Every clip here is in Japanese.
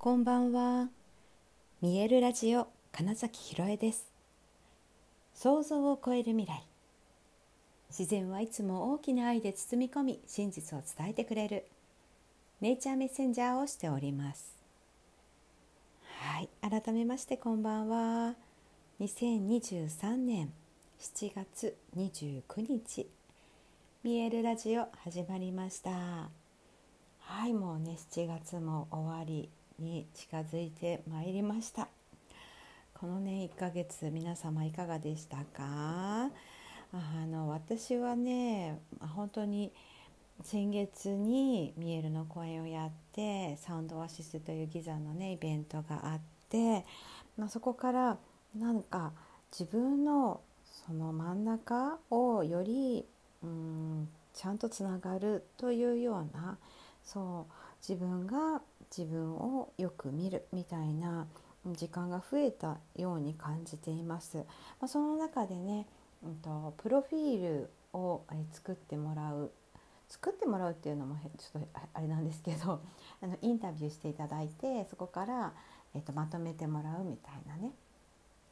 こんばんは。見えるラジオ金崎ひろえです。想像を超える未来。自然はいつも大きな愛で包み込み、真実を伝えてくれるネイチャーメッセンジャーをしております。はい、改めましてこんばんは。2023年7月29日、見えるラジオ始まりました。はい、もうね7月も終わりに近づいてまいりました。このね1ヶ月皆様いかがでしたか？あの私はね本当に先月にミエルの公演をやってサウンドオアシスというギザのねイベントがあって、まあ、そこからなんか自分のその真ん中をよりうんちゃんとつながるというようなそう自分が自分をよく見るみたいな時間が増えたように感じています。まあ、その中でね、うんと、プロフィールを作ってもらう作ってもらうっていうのもちょっとあれなんですけど あのインタビューしていただいてそこから、えーとまとめてもらうみたいなね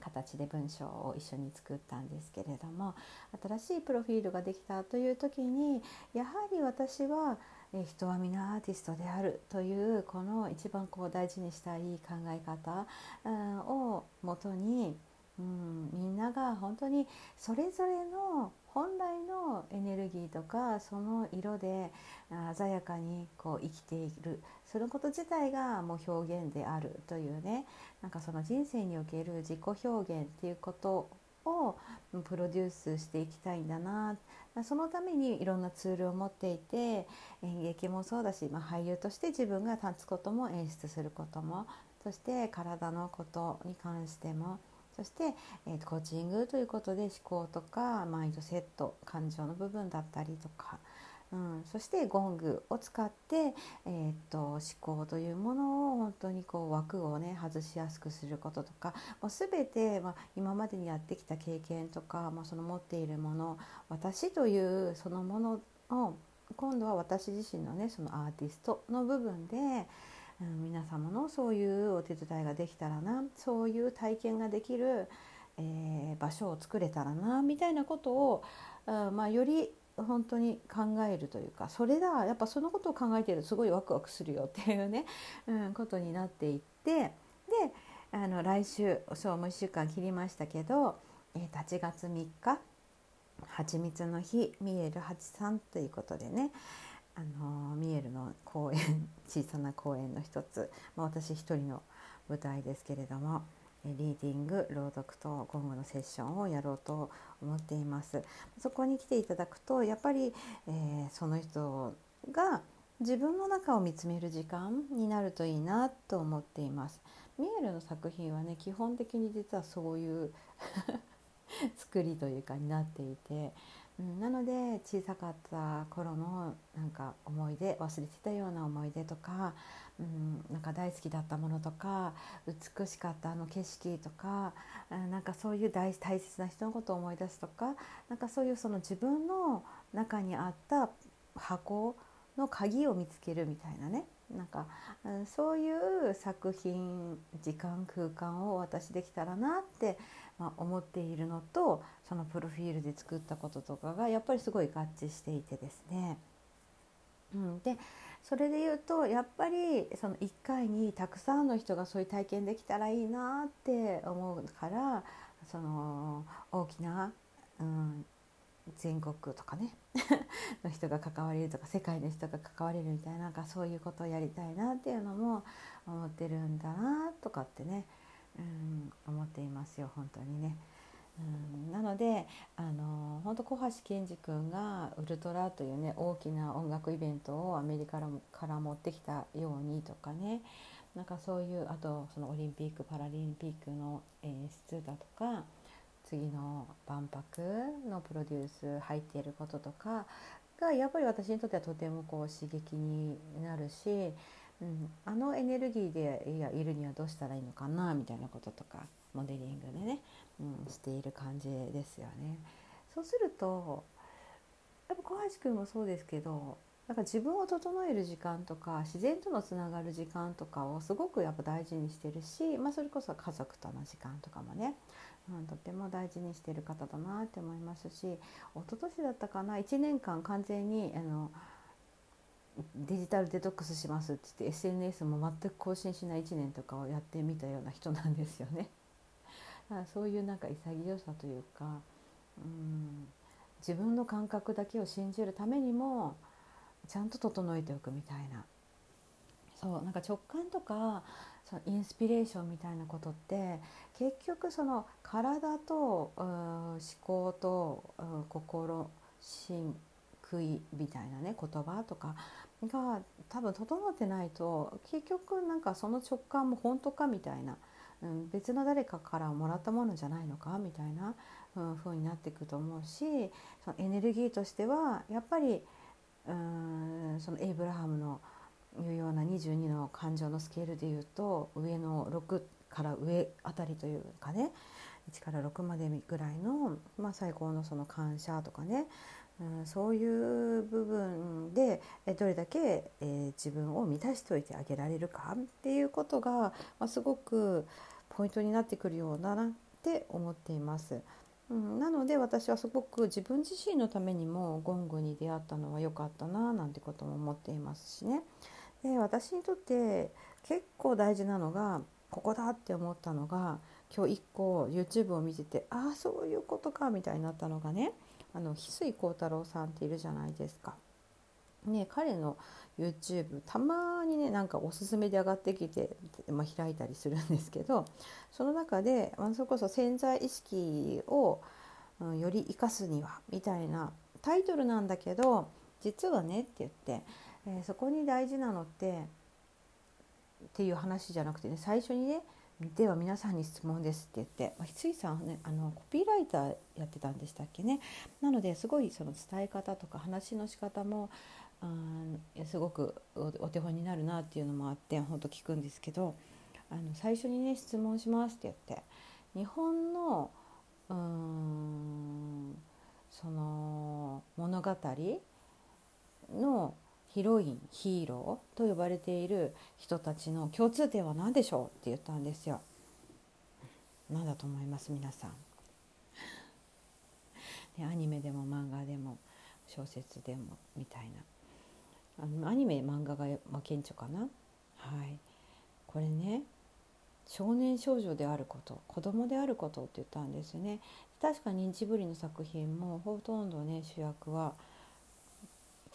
形で文章を一緒に作ったんですけれども新しいプロフィールができたという時にやはり私は人は皆アーティストであるというこの一番こう大事にしたい考え方、をもとに、うん、みんなが本当にそれぞれの本来のエネルギーとかその色で鮮やかにこう生きている。そのこと自体がもう表現であるというね。なんかその人生における自己表現っていうことをプロデュースしていきたいんだな。そのためにいろんなツールを持っていて演劇もそうだし、まあ、俳優として自分が立つことも演出することもそして体のことに関してもそして、えー、コーチングということで思考とかマインドセット感情の部分だったりとかうん、そしてゴングを使って、えー、っと思考というものを本当にこう枠をね外しやすくすることとかもう全て、まあ、今までにやってきた経験とか、まあ、その持っているもの私というそのものを今度は私自身のねそのアーティストの部分で、うん、皆様のそういうお手伝いができたらなそういう体験ができる、えー、場所を作れたらなみたいなことを、うんまあ、より本当に考えるというかそれだやっぱそのことを考えてるとすごいワクワクするよっていうね、うん、ことになっていってであの来週そうもう1週間切りましたけど、えー、8月3日はちみつの日ミエル83ということでねあのミエルの公演 小さな公演の一つ、まあ、私一人の舞台ですけれども。リーディング朗読と今後のセッションをやろうと思っています。そこに来ていただくとやっぱり、えー、その人が自分の中を見つめる時間になるといいなと思っています。ミエルの作品はね基本的に実はそういう 作りというかになっていてうん、なので小さかった頃のなんか思い出忘れてたような思い出とか、うん、なんか大好きだったものとか美しかったあの景色とか、うん、なんかそういう大大切な人のことを思い出すとかなんかそういうその自分の中にあった箱の鍵を見つけるみたいなねなんか、そういう作品時間空間を私できたらなってまあ、思っているのとそのプロフィールで作ったこととかがやっぱりすごい合致していてですね。うん、でそれで言うとやっぱりその1回にたくさんの人がそういう体験できたらいいなって思うからその大きな、うん、全国とかね の人が関われるとか世界の人が関われるみたいななんかそういうことをやりたいなっていうのも思ってるんだなとかってねうん、思っていますよ本当にね。うん、なのであの本当小橋健二君がウルトラというね大きな音楽イベントをアメリカから持ってきたようにとかねなんかそういうあとそのオリンピック・パラリンピックの演出だとか次の万博のプロデュース入っていることとかがやっぱり私にとってはとてもこう刺激になるしうん、あのエネルギーでいやいるにはどうしたらいいのかなみたいなこととかモデリングでね、うん、している感じですよね。そうするとやっぱ小橋君もそうですけどだか自分を整える時間とか自然とのつながる時間とかをすごくやっぱ大事にしてるし、まあ、それこそ家族との時間とかもね、うん、とても大事にしてる方だなって思いますし一昨年だったかな1年間完全にあのデジタルデトックスしますって言って SNS も全く更新しない1年とかをやってみたような人なんですよね。だからそういうなんか潔さというか、うん、自分の感覚だけを信じるためにもちゃんと整えておくみたいなそうなんか直感とかそのインスピレーションみたいなことって結局その体と思考と心心食いみたいなね言葉とかが多分整ってないと結局なんかその直感も本当かみたいな、うん、別の誰かからもらったものじゃないのかみたいな、うん、風になっていくと思うしそのエネルギーとしてはやっぱりうんそのエイブラハムのいうような22の感情のスケールでいうと上の6から上あたりというかね1から6までぐらいの、まあ、最高のその感謝とかね、うん、そういう部分でどれだけ、えー、自分を満たしておいてあげられるかっていうことが、まあ、すごくポイントになってくるようだなって思っています。なので私はすごく自分自身のためにもゴングに出会ったのは良かったななんてことも思っていますしね。で私にとって結構大事なのがここだって思ったのが今日1個 YouTube を見ててああそういうことかみたいになったのがねあの翡翠幸太郎さんっているじゃないですか。ね、彼の YouTube たまにねなんかおすすめで上がってきて、まあ、開いたりするんですけどその中で、まあ、それこそ潜在意識を、うん、より生かすにはみたいなタイトルなんだけど実はねって言って、えー、そこに大事なのってっていう話じゃなくてね最初にねでは皆さんに質問ですって言って、まあ、翡翠さんねあのコピーライターやってたんでしたっけね。なのですごいその伝え方とか話の仕方もあすごくお手本になるなっていうのもあって本当聞くんですけどあの最初にね質問しますって言って日本のうんその物語のヒロインヒーローと呼ばれている人たちの共通点は何でしょうって言ったんですよ。何だと思います？皆さん。でアニメでも漫画でも小説でもみたいなあのアニメ漫画が、まあ、顕著かな？はい、これね少年少女であること子供であることって言ったんですね確かに日ぶりの作品もほとんどね主役は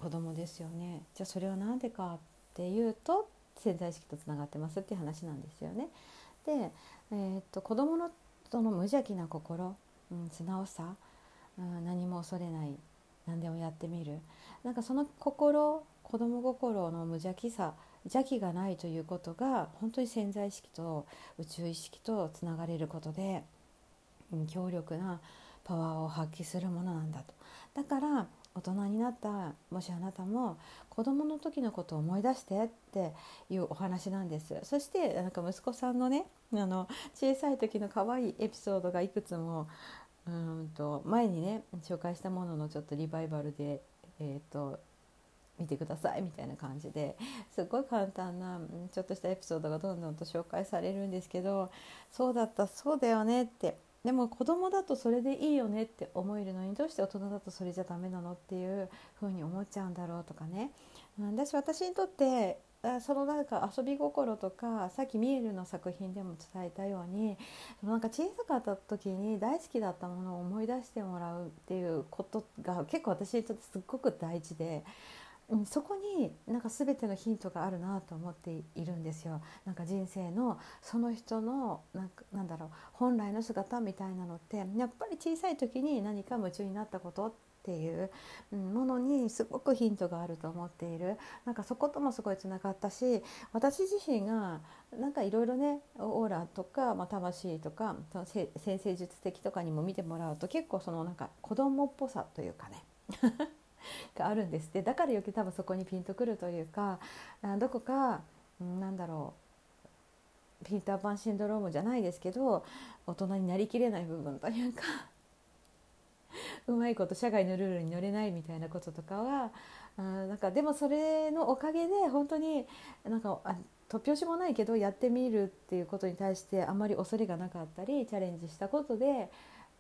子供ですよねじゃあそれは何でかっていうと潜在意識とつながってますっていう話なんですよね。で、えー、っと子供のその無邪気な心、うん、素直さ、うん、何も恐れない何でもやってみるなんかその心子供心の無邪気さ邪気がないということが本当に潜在意識と宇宙意識とつながれることで、うん、強力なパワーを発揮するものなんだと。だから大人になったもしあなたも子供の時のことを思い出してっていうお話なんです。そしてなんか息子さんのねあの小さい時の可愛いエピソードがいくつもうんと前にね紹介したもののちょっとリバイバルで、えーと、見てくださいみたいな感じですごい簡単なちょっとしたエピソードがどんどんと紹介されるんですけどそうだったそうだよねってでも子供だとそれでいいよねって思えるのにどうして大人だとそれじゃダメなのっていうふうに思っちゃうんだろうとかね、うん、私私にとってそのなんか遊び心とかさっきミエルの作品でも伝えたようになんか小さかった時に大好きだったものを思い出してもらうっていうことが結構私にとってすっごく大事で。うん、そこになんか全てのヒントがあるなと思っているんですよ。なんか人生のその人のなんかなんだろう本来の姿みたいなのってやっぱり小さい時に何か夢中になったことっていうものにすごくヒントがあると思っているなんかそこともすごいつながったし私自身がなんかいろいろねオーラとか、まあ、魂とか先生術的とかにも見てもらうと結構そのなんか子供っぽさというかね があるんです。ってだから余計多分そこにピンとくるというかどこかなんだろうピーターパンシンドロームじゃないですけど大人になりきれない部分というか うまいこと社会のルールに乗れないみたいなこととかはうん、なんかでもそれのおかげで本当になんかあ突拍子もないけどやってみるっていうことに対してあんまり恐れがなかったりチャレンジしたことで、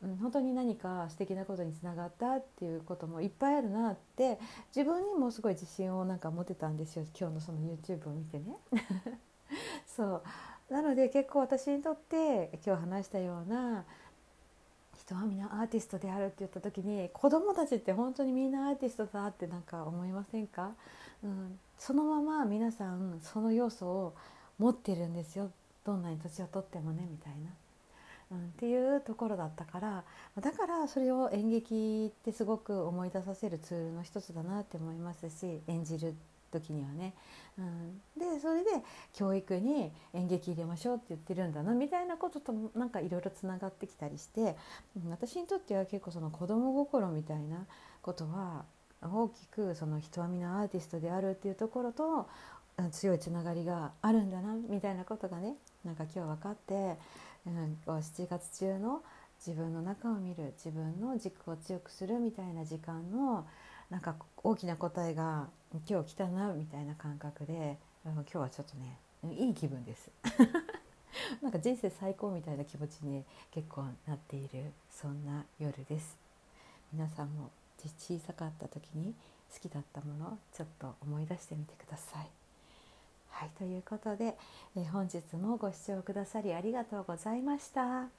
うん、本当に何か素敵なことにつながったっていうこともいっぱいあるなって自分にもすごい自信をなんか持てたんですよ今日のその YouTube を見てね。そうなので結構私にとって今日話したような人はみんなアーティストであるって言った時に子供たちって本当にみんなアーティストだってなんか思いませんか、うん、そのまま皆さんその要素を持ってるんですよどんなに年を取ってもねみたいな。うん、っていうところだったからだからそれを演劇ってすごく思い出させるツールの一つだなって思いますし演じる時にはね、うん、でそれで教育に演劇入れましょうって言ってるんだなみたいなこととなんかいろいろつながってきたりして、うん、私にとっては結構その子供心みたいなことは大きくその人は皆アーティストであるっていうところと強いつながりがあるんだなみたいなことがねなんか今日分かって、うん、7月中の自分の中を見る自分の軸を強くするみたいな時間のなんか大きな答えが今日来たなみたいな感覚でうん今日はちょっとねいい気分です。なんか人生最高みたいな気持ちに結構なっているそんな夜です。皆さんも小さかった時に好きだったものちょっと思い出してみてください。はいということで、え本日もご視聴くださりありがとうございました。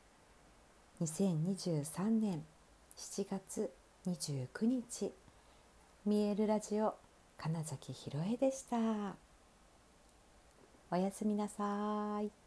2023年7月29日見えるラジオ金崎ひろえでした。おやすみなさい。